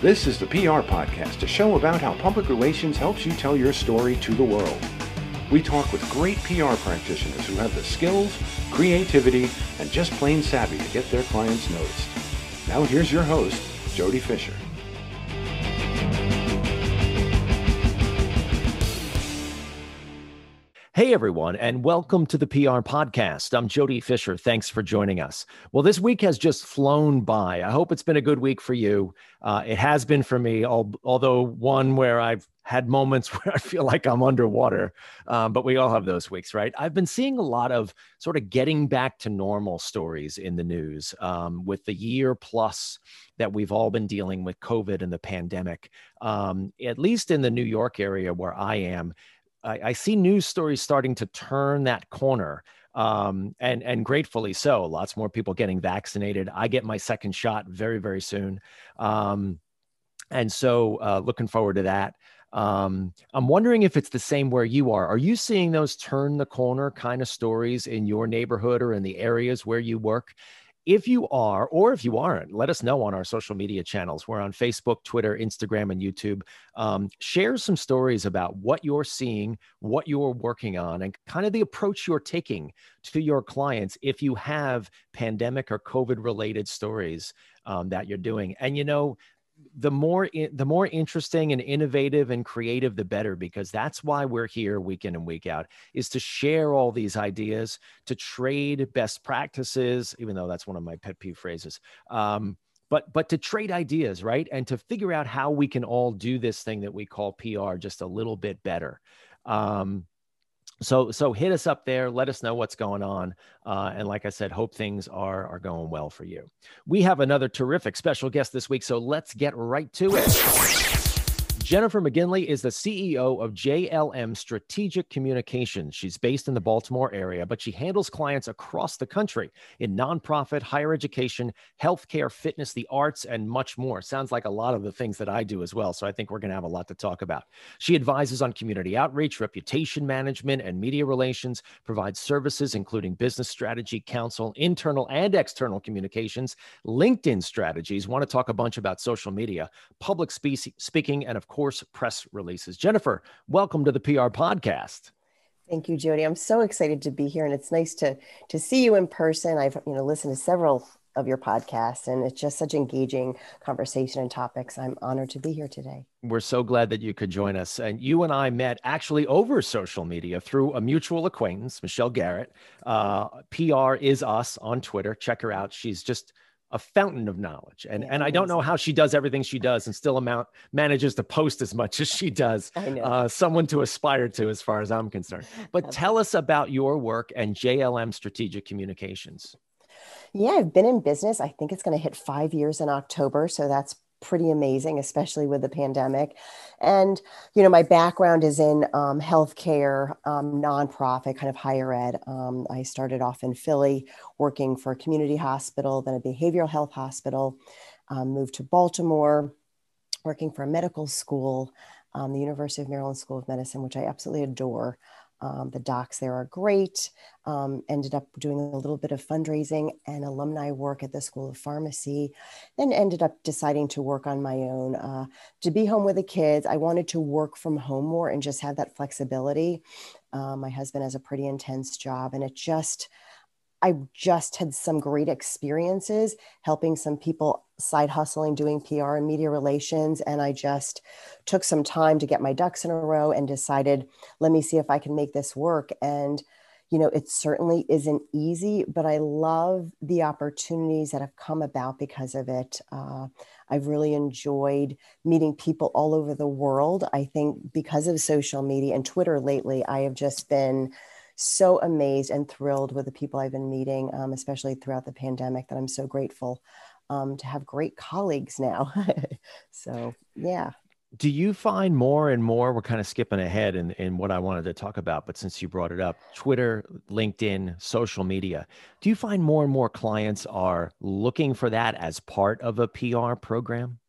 This is the PR Podcast, a show about how public relations helps you tell your story to the world. We talk with great PR practitioners who have the skills, creativity, and just plain savvy to get their clients noticed. Now here's your host, Jody Fisher. Hey, everyone, and welcome to the PR podcast. I'm Jody Fisher. Thanks for joining us. Well, this week has just flown by. I hope it's been a good week for you. Uh, it has been for me, although one where I've had moments where I feel like I'm underwater. Um, but we all have those weeks, right? I've been seeing a lot of sort of getting back to normal stories in the news um, with the year plus that we've all been dealing with COVID and the pandemic. Um, at least in the New York area where I am, I, I see news stories starting to turn that corner. Um, and and gratefully so. Lots more people getting vaccinated. I get my second shot very very soon, um, and so uh, looking forward to that. Um, I'm wondering if it's the same where you are. Are you seeing those turn the corner kind of stories in your neighborhood or in the areas where you work? If you are, or if you aren't, let us know on our social media channels. We're on Facebook, Twitter, Instagram, and YouTube. Um, share some stories about what you're seeing, what you're working on, and kind of the approach you're taking to your clients if you have pandemic or COVID related stories um, that you're doing. And you know, the more the more interesting and innovative and creative the better because that's why we're here week in and week out is to share all these ideas to trade best practices even though that's one of my pet peeve phrases um, but but to trade ideas right? And to figure out how we can all do this thing that we call pr just a little bit better. Um, so so hit us up there let us know what's going on uh, and like i said hope things are are going well for you. We have another terrific special guest this week so let's get right to it Jennifer McGinley is the CEO of JLM Strategic Communications. She's based in the Baltimore area, but she handles clients across the country in nonprofit, higher education, healthcare, fitness, the arts, and much more. Sounds like a lot of the things that I do as well. So I think we're going to have a lot to talk about. She advises on community outreach, reputation management, and media relations, provides services including business strategy, counsel, internal and external communications, LinkedIn strategies. Want to talk a bunch about social media, public spe- speaking, and of course, course, press releases. Jennifer, welcome to the PR podcast. Thank you, Jody. I'm so excited to be here, and it's nice to to see you in person. I've you know listened to several of your podcasts, and it's just such engaging conversation and topics. I'm honored to be here today. We're so glad that you could join us. And you and I met actually over social media through a mutual acquaintance, Michelle Garrett. Uh, PR is us on Twitter. Check her out. She's just a fountain of knowledge and yeah, and i don't know how she does everything she does and still amount manages to post as much as she does uh, someone to aspire to as far as i'm concerned. But tell us about your work and jlm strategic communications. Yeah i've been in business i think it's going to hit five years in october so that's pretty amazing, especially with the pandemic. And, you know, my background is in um, healthcare, um, nonprofit, kind of higher ed. Um, I started off in Philly working for a community hospital, then a behavioral health hospital, um, moved to Baltimore, working for a medical school, um, the University of Maryland School of Medicine, which I absolutely adore. Um, the docs there are great. Um, ended up doing a little bit of fundraising and alumni work at the School of Pharmacy. Then ended up deciding to work on my own. Uh, to be home with the kids, I wanted to work from home more and just have that flexibility. Uh, my husband has a pretty intense job, and it just I just had some great experiences helping some people side hustling, doing PR and media relations. And I just took some time to get my ducks in a row and decided, let me see if I can make this work. And, you know, it certainly isn't easy, but I love the opportunities that have come about because of it. Uh, I've really enjoyed meeting people all over the world. I think because of social media and Twitter lately, I have just been so amazed and thrilled with the people I've been meeting, um, especially throughout the pandemic, that I'm so grateful um, to have great colleagues now. so, yeah. Do you find more and more, we're kind of skipping ahead in, in what I wanted to talk about, but since you brought it up, Twitter, LinkedIn, social media, do you find more and more clients are looking for that as part of a PR program?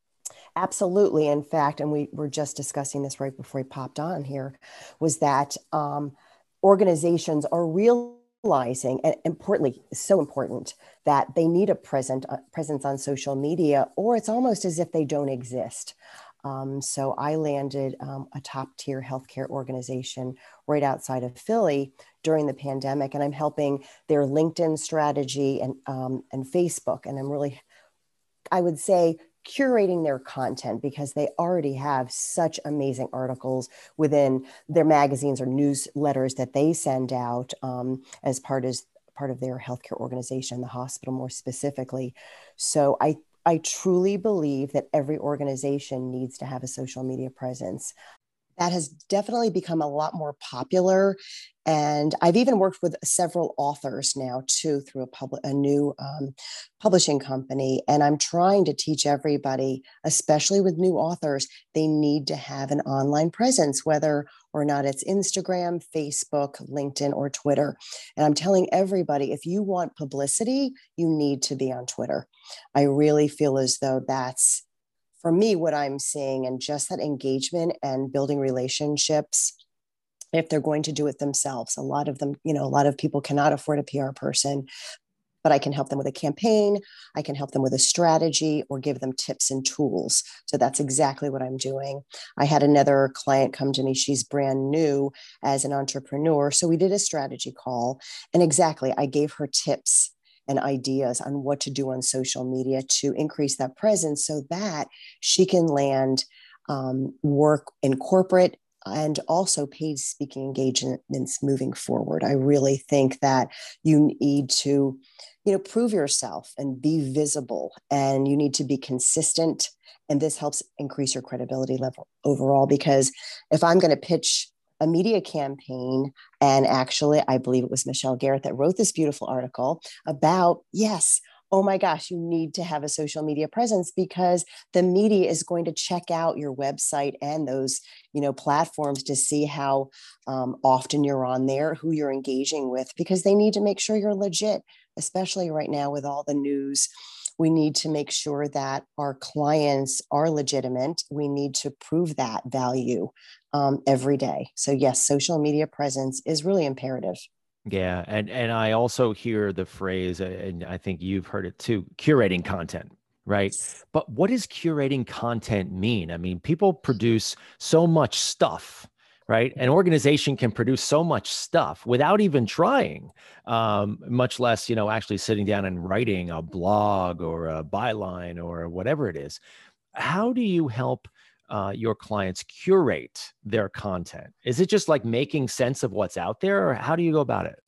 Absolutely. In fact, and we were just discussing this right before we popped on here, was that um, organizations are realizing and importantly so important that they need a present uh, presence on social media or it's almost as if they don't exist. Um, so i landed um, a top tier healthcare organization right outside of philly during the pandemic and i'm helping their linkedin strategy and um, and facebook and i'm really i would say curating their content because they already have such amazing articles within their magazines or newsletters that they send out um, as part of part of their healthcare organization, the hospital more specifically. So I I truly believe that every organization needs to have a social media presence that has definitely become a lot more popular. And I've even worked with several authors now too through a public a new um, publishing company. And I'm trying to teach everybody, especially with new authors, they need to have an online presence, whether or not it's Instagram, Facebook, LinkedIn, or Twitter. And I'm telling everybody, if you want publicity, you need to be on Twitter. I really feel as though that's for me, what I'm seeing and just that engagement and building relationships, if they're going to do it themselves, a lot of them, you know, a lot of people cannot afford a PR person, but I can help them with a campaign. I can help them with a strategy or give them tips and tools. So that's exactly what I'm doing. I had another client come to me. She's brand new as an entrepreneur. So we did a strategy call. And exactly, I gave her tips and ideas on what to do on social media to increase that presence so that she can land um, work in corporate and also paid speaking engagements moving forward. I really think that you need to, you know, prove yourself and be visible, and you need to be consistent. And this helps increase your credibility level overall. Because if I'm going to pitch a media campaign. And actually, I believe it was Michelle Garrett that wrote this beautiful article about, yes, oh my gosh, you need to have a social media presence because the media is going to check out your website and those, you know, platforms to see how um, often you're on there, who you're engaging with, because they need to make sure you're legit, especially right now with all the news. We need to make sure that our clients are legitimate. We need to prove that value um, every day. So yes, social media presence is really imperative. Yeah, and and I also hear the phrase, and I think you've heard it too, curating content right? But what does curating content mean? I mean, people produce so much stuff, right? An organization can produce so much stuff without even trying, um, much less, you know, actually sitting down and writing a blog or a byline or whatever it is. How do you help uh, your clients curate their content? Is it just like making sense of what's out there, or how do you go about it?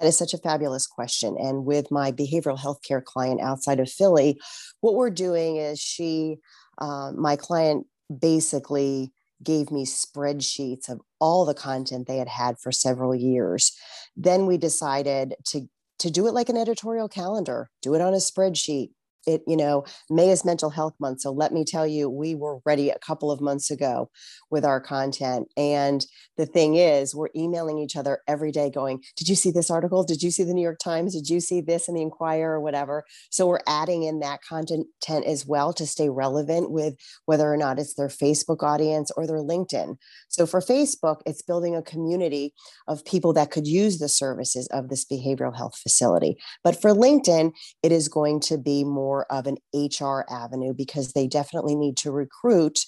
That is such a fabulous question. And with my behavioral health care client outside of Philly, what we're doing is she, uh, my client basically gave me spreadsheets of all the content they had had for several years. Then we decided to to do it like an editorial calendar, do it on a spreadsheet, it you know may is mental health month so let me tell you we were ready a couple of months ago with our content and the thing is we're emailing each other every day going did you see this article? Did you see the new york times? Did you see this in the inquirer or whatever. So we're adding in that content as well to stay relevant with whether or not it's their facebook audience or their linkedin. So for facebook it's building a community of people that could use the services of this behavioral health facility. But for linkedin it is going to be more more of an HR avenue because they definitely need to recruit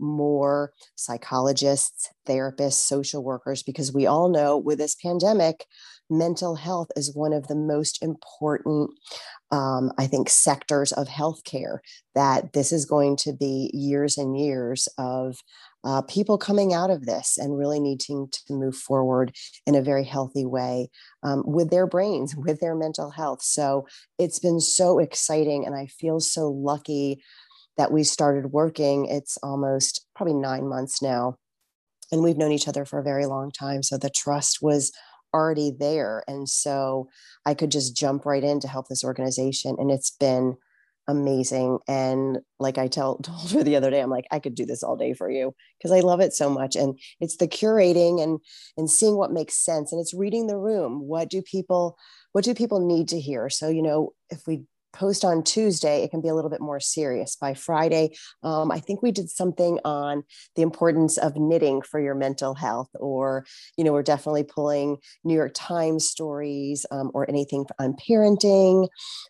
more psychologists, therapists, social workers, because we all know with this pandemic, mental health is one of the most important, um, I think, sectors of healthcare. That this is going to be years and years of uh, people coming out of this and really needing to move forward in a very healthy way um, with their brains, with their mental health. So it's been so exciting, and I feel so lucky that we started working. It's almost probably nine months now, and we've known each other for a very long time. So the trust was already there. And so I could just jump right in to help this organization. And it's been amazing. And like I tell, told her the other day, I'm like, I could do this all day for you because I love it so much. And it's the curating and and seeing what makes sense. And it's reading the room. What do people what do people need to hear? So, you know, if we post on Tuesday, it can be a little bit more serious. By Friday, um, I think we did something on the importance of knitting for your mental health, or, you know, we're definitely pulling New York Times stories um, or anything on parenting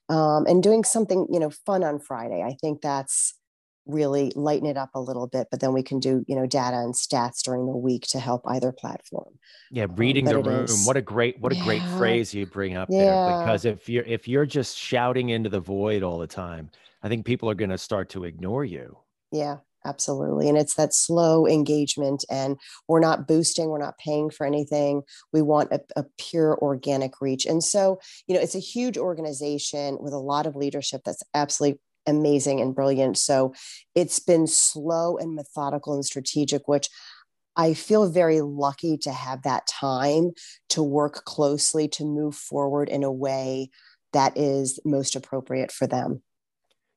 um, and doing something, you know, fun on Friday. I think that's really lighten it up a little bit but then we can do you know data and stats during the week to help either platform. Yeah um, reading um, the room. is, what a great what a yeah, great phrase you bring up yeah. there because if you're if you're just shouting into the void all the time i think people are going to start to ignore you. Yeah absolutely and it's that slow engagement and we're not boosting we're not paying for anything. We want a, a, pure organic reach and so you know it's a huge organization with a lot of leadership that's absolutely amazing and brilliant. So it's been slow and methodical and strategic, which I feel very lucky to have that time to work closely to move forward in a way that is most appropriate for them.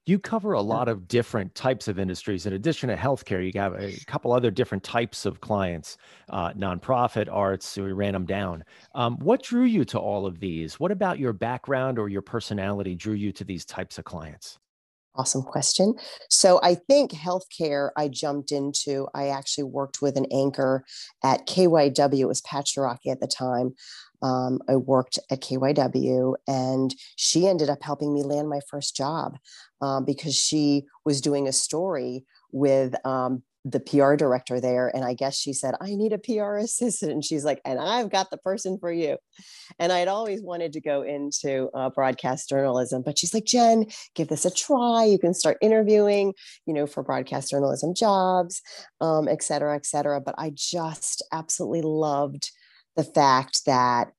You cover a lot of different types of industries. In addition to healthcare, you have a couple other different types of clients, uh, nonprofit, arts. So we ran them down. Um, what drew you to all of these? What about your background or your personality drew you to these types of clients? Awesome question. So I think healthcare I jumped into. I actually worked with an anchor at KYW. It was Pat Ciarrocchi at the time. Um, I worked at KYW and she ended up helping me land my first job um, because she was doing a story with um, the PR director there. And I guess she said, I need a PR assistant. And she's like, and I've got the person for you. And I had always wanted to go into uh, broadcast journalism, but she's like, Jen, give this a try. You can start interviewing, you know, for broadcast journalism jobs, um, et cetera, et cetera. But I just absolutely loved the fact that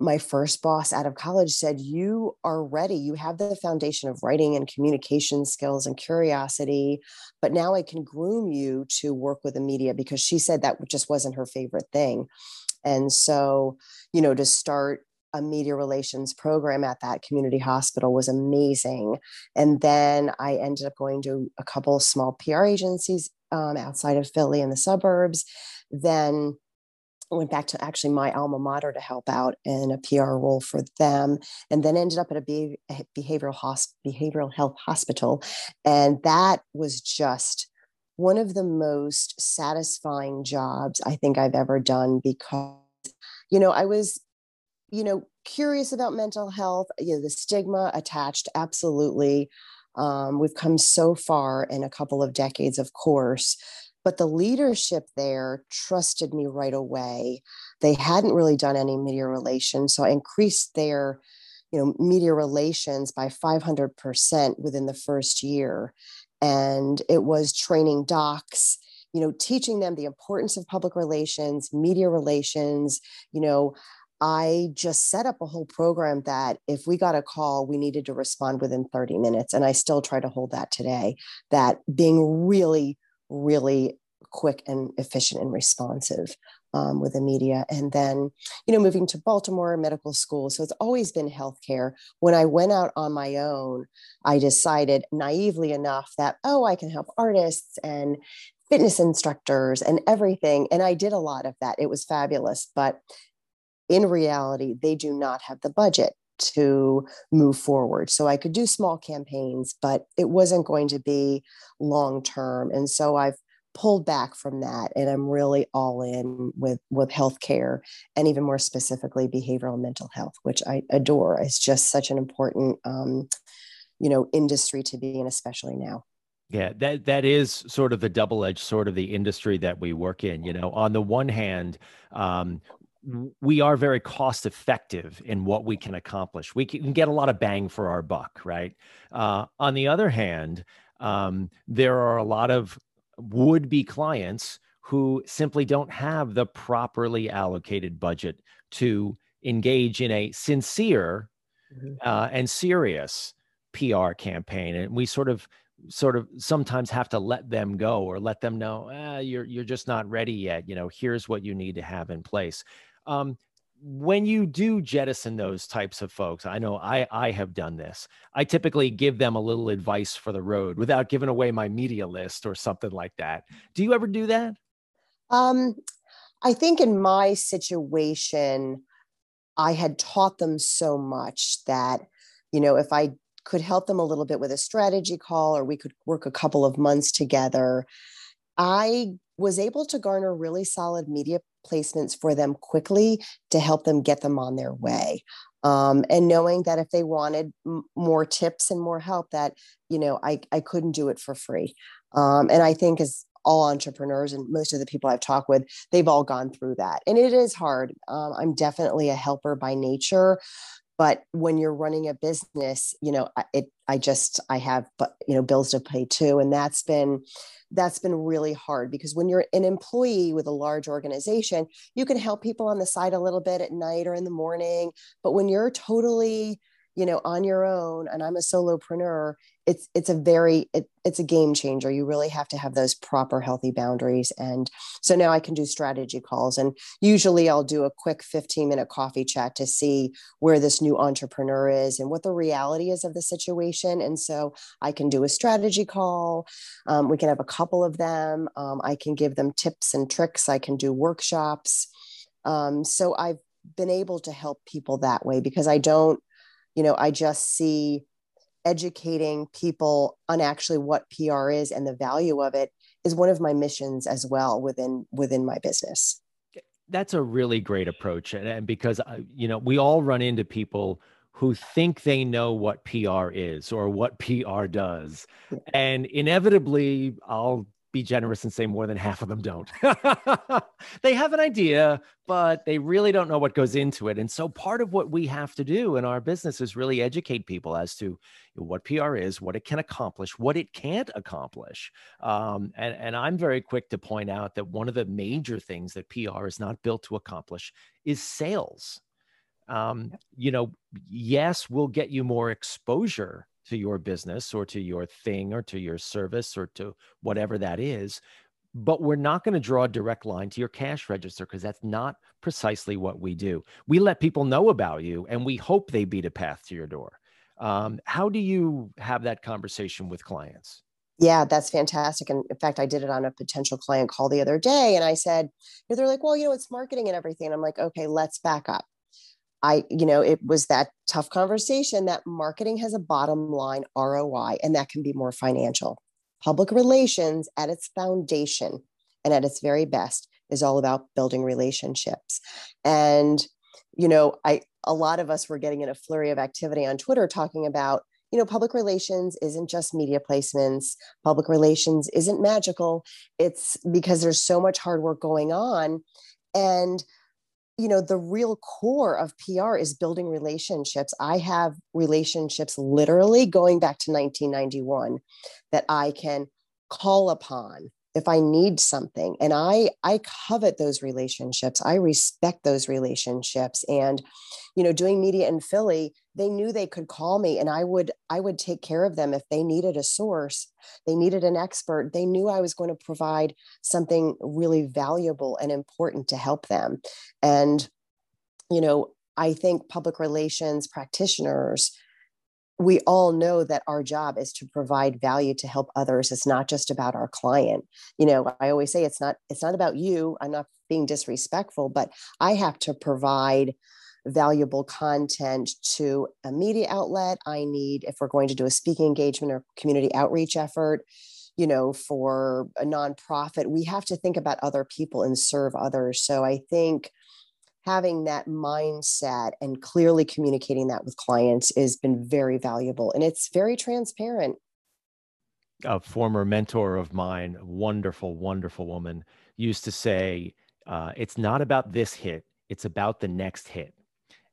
my first boss out of college said, You are ready. You have the foundation of writing and communication skills and curiosity, but now I can groom you to work with the media because she said that just wasn't her favorite thing. And so, you know, to start a media relations program at that community hospital was amazing. And then I ended up going to a couple small PR agencies um, outside of Philly in the suburbs. Then went back to actually my alma mater to help out in a PR role for them, and then ended up at a behavioral hosp- behavioral health hospital, and that was just one of the most satisfying jobs I think I've ever done because, you know, I was, you know, curious about mental health. You know, the stigma attached, absolutely. Um, we've come so far in a couple of decades, of course, but the leadership there trusted me right away they hadn't really done any media relations so i increased their you know media relations by 500% within the first year and it was training docs you know teaching them the importance of public relations media relations you know I just set up a whole program that if we got a call, we needed to respond within 30 minutes. And I still try to hold that today, that being really really quick and efficient and responsive um, with the media. And then, you know, moving to Baltimore medical school. So it's always been healthcare. When I went out on my own, I decided naively enough that, oh, I can help artists and fitness instructors and everything. And I did a lot of that. It was fabulous. But in reality, they do not have the budget to move forward. So I could do small campaigns, but it wasn't going to be long term. And so I've pulled back from that and I'm really all in with with healthcare and even more specifically behavioral and mental health, which I adore. It's just such an important um, you know industry to be in, especially now. Yeah, that that is sort of the double-edged sort of the industry that we work in. You know, on the one hand, um, we are very cost effective in what we can accomplish. We can get a lot of bang for our buck, right? Uh, on the other hand, um, there are a lot of would be clients who simply don't have the properly allocated budget to engage in a sincere mm-hmm. uh, and serious PR campaign. And we sort of sort of sometimes have to let them go or let them know eh, you're you're just not ready yet you know here's what you need to have in place um, when you do jettison those types of folks, I know I I have done this. I typically give them a little advice for the road without giving away my media list or something like that. Do you ever do that? Um, I think in my situation, I had taught them so much that you know if I could help them a little bit with a strategy call or we could work a couple of months together i was able to garner really solid media placements for them quickly to help them get them on their way. Um, and knowing that if they wanted m- more tips and more help that you know i, I couldn't do it for free. Um, and i think as all entrepreneurs and most of the people i've talked with they've all gone through that. And it is hard. Um, i'm definitely a helper by nature but when you're running a business you know it i just i have but you know bills to pay too and that's been that's been really hard because when you're an employee with a large organization, you can help people on the side a little bit at night or in the morning. But when you're totally, you know, on your own and I'm a solopreneur, it's it's a very it, it's a game changer. You really have to have those proper healthy boundaries and so now i can do strategy calls and usually i'll do a quick 15 minute coffee chat to see where this new entrepreneur is and what the reality is of the situation and so i can do a strategy call um, we can have a couple of them um, i can give them tips and tricks i can do workshops um, so i've been able to help people that way because i don't you know i just see educating people on actually what PR is and the value of it is one of my missions as well within within my business. That's a really great approach, and because uh, you know we all run into people who think they know what PR is or what PR does, and inevitably I'll be generous and say more than half of them don't. they have an idea, but they really don't know what goes into it. And so part of what we have to do in our business is really educate people as to what PR is, what it can accomplish, what it can't accomplish. Um, and, and I'm very quick to point out that one of the major things that PR is not built to accomplish is sales. Um, you know, yes, we'll get you more exposure to your business or to your thing or to your service or to whatever that is. But we're not going to draw a direct line to your cash register because that's not precisely what we do. We let people know about you and we hope they beat a path to your door. Um, how do you have that conversation with clients? Yeah, that's fantastic. And in fact, I did it on a potential client call the other day. And I said, they're like, well, you know, it's marketing and everything. I'm like, okay, let's back up. I, you know, it was that tough conversation that marketing has a bottom line ROI and that can be more financial. Public relations at its foundation and at its very best is all about building relationships. And, you know, I, a lot of us were getting in a flurry of activity on Twitter talking about, you know, public relations isn't just media placements. Public relations isn't magical. It's because there's so much hard work going on. And you know the real core of pr is building relationships. I have relationships literally going back to 1991 that i can call upon if i need something and i i covet those relationships i respect those relationships and you know doing media in philly they knew they could call me and i would i would take care of them if they needed a source they needed an expert they knew i was going to provide something really valuable and important to help them and you know i think public relations practitioners we all know that our job is to provide value to help others it's not just about our client you know i always say it's not it's not about you i'm not being disrespectful but i have to provide valuable content to a media outlet. I need, if we're going to do a speaking engagement or community outreach effort, you know, for a nonprofit, we have to think about other people and serve others. So I think having that mindset and clearly communicating that with clients has been very valuable and it's very transparent. A former mentor of mine, wonderful, wonderful woman, used to say, uh, It's not about this hit, it's about the next hit.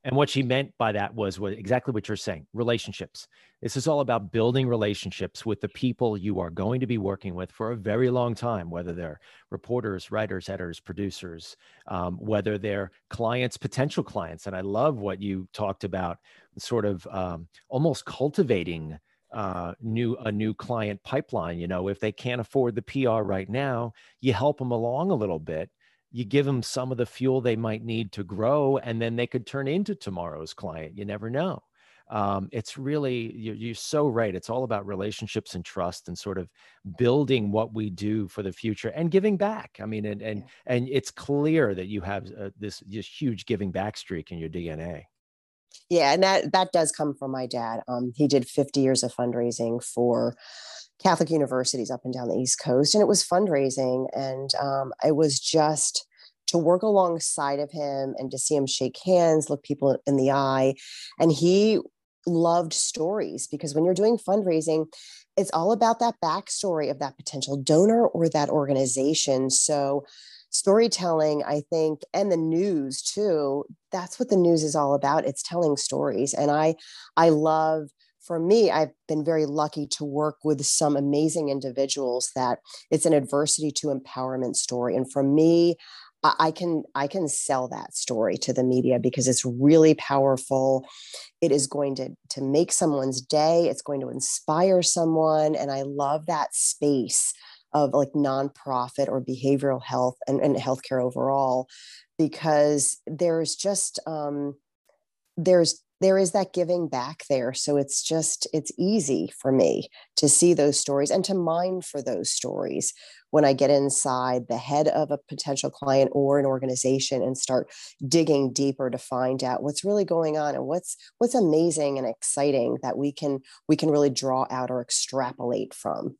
And what she meant by that was what, exactly what you're saying relationships. This is all about building relationships with the people you are going to be working with for a very long time, whether they're reporters, writers, editors, producers, um, whether they're clients, potential clients. And I love what you talked about, sort of um, almost cultivating uh, new a new client pipeline. You know, if they can't afford the PR right now, you help them along a little bit you give them some of the fuel they might need to grow and then they could turn into tomorrow's client you never know. Um, it's really you're, you're, so right it's all about relationships and trust and sort of building what we do for the future and giving back. I mean and and, and it's clear that you have uh, this, this huge giving back streak in your dna Yeah, and that that does come from my dad. Um, he did 50 years of fundraising for Catholic universities up and down the East Coast, and it was fundraising, and um, it was just to work alongside of him and to see him shake hands, look people in the eye, and he loved stories because when you're doing fundraising, it's all about that backstory of that potential donor or that organization. So storytelling i think and the news too that's what the news is all about it's telling stories and i i love for me i've been very lucky to work with some amazing individuals that it's an adversity to empowerment story and for me I can I can sell that story to the media because it's really powerful. It is going to to make someone's day. It's going to inspire someone, and I love that space of like nonprofit or behavioral health and, and healthcare overall because there's just um, there's there is that giving back there so it's just it's easy for me to see those stories and to mine for those stories when i get inside the head of a potential client or an organization and start digging deeper to find out what's really going on and what's what's amazing and exciting that we can we can really draw out or extrapolate from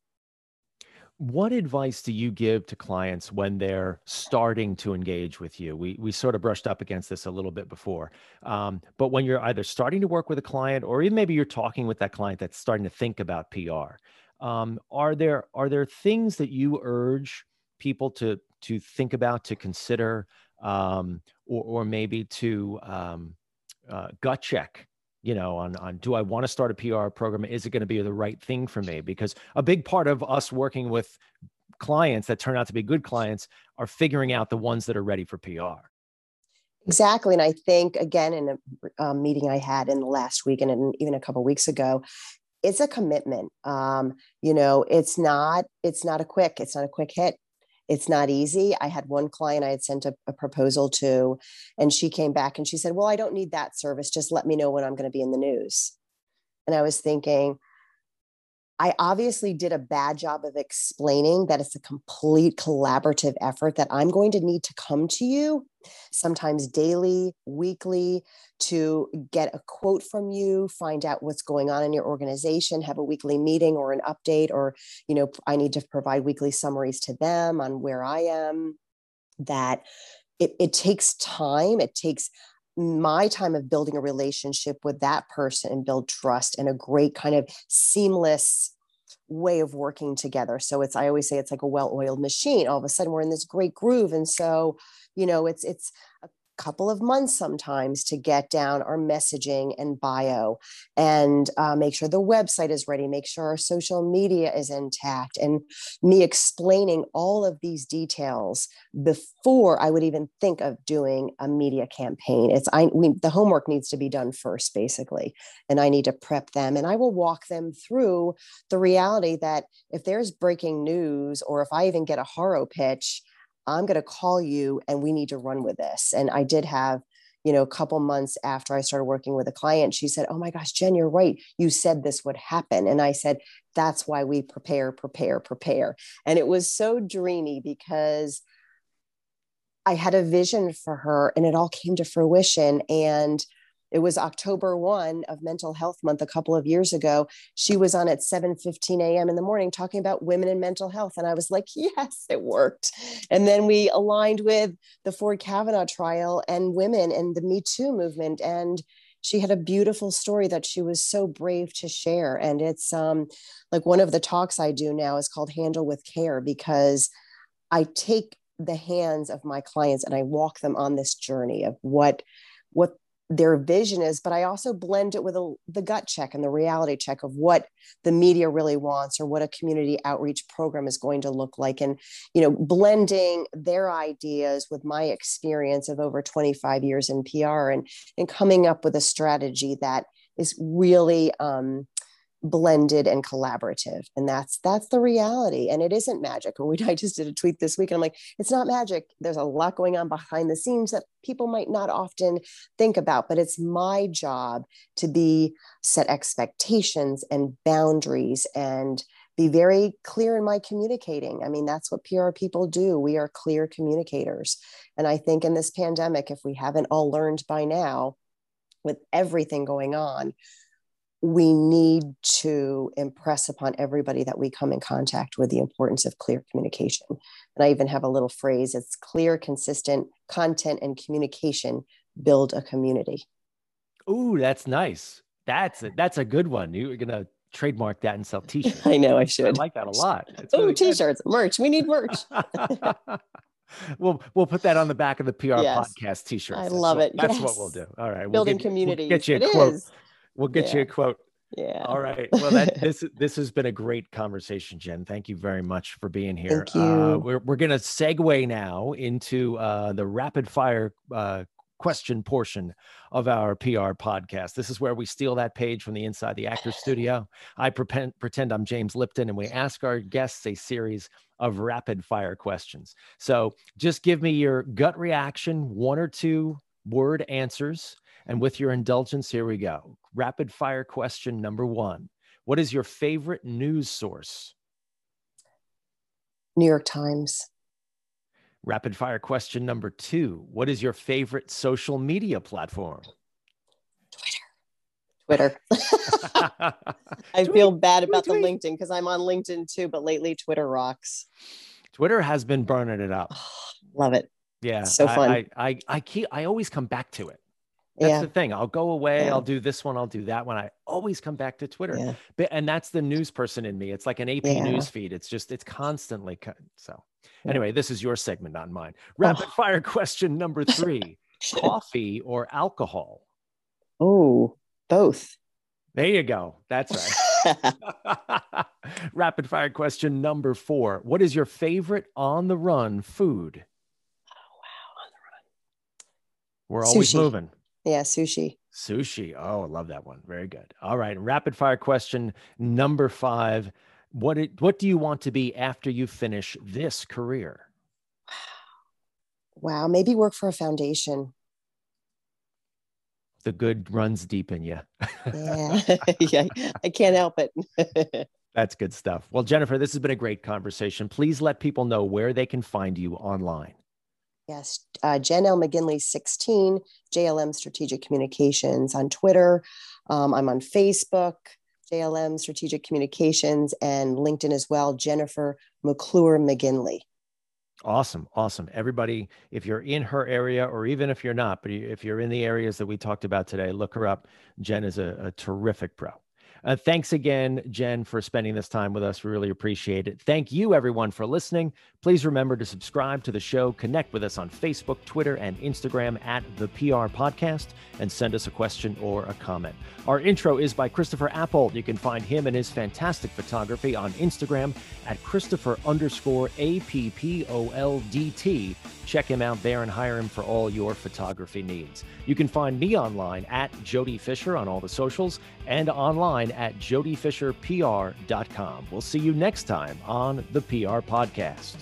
what advice do you give to clients when they're starting to engage with you? We we sort of brushed up against this a little bit before, um, but when you're either starting to work with a client or even maybe you're talking with that client that's starting to think about PR, um, are there are there things that you urge people to to think about, to consider, um, or or maybe to um, uh, gut check you know on on do i want to start a pr program? Is it going to be the right thing for me? Because a big part of us working with clients that turn out to be good clients are figuring out the ones that are ready for pr exactly and i think again in a um, meeting i had in the last week and in, even a couple weeks ago it's a commitment um, you know it's not it's not a quick it's not a quick hit it's not easy. I had one client I had sent a, a, proposal to, and she came back and she said, Well, I don't need that service. Just let me know when I'm going to be in the news. And I was thinking, I obviously did a bad job of explaining that it's a complete collaborative effort that I'm going to need to come to you sometimes daily, weekly to get a quote from you, find out what's going on in your organization, have a weekly meeting or an update or you know I need to provide weekly summaries to them on where I am that it, it takes time, it takes my time of building a relationship with that person and build trust and a great kind of seamless way of working together. So it's I always say it's like a well-oiled machine. All of a sudden we're in this great groove and so, you know, it's it's couple of months sometimes to get down our messaging and bio and uh, make sure the website is ready, make sure our social media is intact, and me explaining all of these details before I would even think of doing a media campaign. It's I we, the homework needs to be done first, basically, and I need to prep them, and I will walk them through the reality that if there's breaking news or if I even get a HARO pitch I'm going to call you and we need to run with this. And I did have, you know, a couple months after I started working with a client, she said, Oh my gosh, Jen, you're right. You said this would happen. And I said, That's why we prepare, prepare, prepare. And it was so dreamy because I had a vision for her and it all came to fruition. And it was October 1 of mental health month a couple of years ago. She was on at 7 15 a.m. in the morning talking about women and mental health. And I was like, yes, it worked. And then we aligned with the Ford Kavanaugh trial and women and the Me Too movement. And she had a beautiful story that she was so brave to share. And it's um, like one of the talks I do now is called Handle with Care because I take the hands of my clients and I walk them on this journey of what what their vision is but i also blend it with a, the gut check and the reality check of what the media really wants or what a community outreach program is going to look like. And you know blending their ideas with my experience of over 25 years in pr and and coming up with a strategy that is really um, blended and collaborative and that's that's the reality and it isn't magic. And we i just did a tweet this week and i'm like it's not magic. There's a lot going on behind the scenes that people might not often think about but it's my job to be set expectations and boundaries and be very clear in my communicating. I mean that's what pr people do. We are clear communicators and i think in this pandemic if we haven't all learned by now with everything going on, we need to impress upon everybody that we come in contact with the importance of clear communication. And I even have a little phrase it's clear, consistent content and communication build a community. Ooh, that's nice. That's a, that's a good one. You're going to trademark that and sell t-shirts. I know I should. I like that a lot. Oh, really t-shirts, good. merch. We need merch. we'll we'll put that on the back of the PR yes. podcast t-shirts. I love it. That's yes. what we'll do. All right. Building we'll community. We'll get you a it quote. Is. We'll get yeah. you a quote. Yeah. All right. Well, that this this has been a great conversation, Jen. Thank you very much for being here. Thank you. Uh, we're we're gonna segue now into uh, the rapid fire uh, question portion of our PR podcast. This is where we steal that page from the inside the actor studio. I pretend, pretend I'm James Lipton and we ask our guests a series of rapid fire questions. So just give me your gut reaction, one or two word answers. And with your indulgence, here we go. Rapid fire question number one What is your favorite news source? New York Times. Rapid fire question number two What is your favorite social media platform? Twitter. Twitter. I tweet, feel bad about tweet, the LinkedIn because I'm on LinkedIn too, but lately Twitter rocks. Twitter has been burning it up. love it. Yeah. So fun. I, I, I keep, I always come back to it. That's yeah. the thing. I'll go away. Yeah. I'll do this one. I'll do that one. I always come back to Twitter. Yeah. But, and that's the news person in me. It's like an AP news feed. It's just, it's constantly. So anyway, this is your segment, not mine. Rapid oh. fire question number three coffee or alcohol? Oh, both. There you go. That's right. Rapid fire question number four. What is your favorite on the run food? Oh, wow. On the run. We're always Sushi. moving. Yeah, sushi. Sushi. Oh, I love that one. Very good. All right. Rapid fire question number five. What it, what do you want to be after you finish this career? Wow, maybe work for a foundation. The good runs deep in you. yeah. yeah, I can't help it. That's good stuff. Well, Jennifer, this has been a great conversation. Please let people know where they can find you online. Yes, uh, Jen L. McGinley, 16, JLM Strategic Communications on Twitter. Um, I'm on Facebook, JLM Strategic Communications, and LinkedIn as well, Jennifer McClure McGinley. Awesome. Awesome. Everybody, if you're in her area, or even if you're not, but if you're in the areas that we talked about today, look her up. Jen is a, a terrific pro. Uh, thanks again, Jen, for spending this time with us. We really appreciate it. Thank you, everyone, for listening. Please remember to subscribe to the show, connect with us on Facebook, Twitter, and Instagram at the PR Podcast, and send us a question or a comment. Our intro is by Christopher Appoldt. You can find him and his fantastic photography on Instagram at Christopher underscore A P P O L D T. Check him out there and hire him for all your photography needs. You can find me online at Jody Fisher on all the socials and online at jodyfisherpr.com. We'll see you next time on the PR Podcast.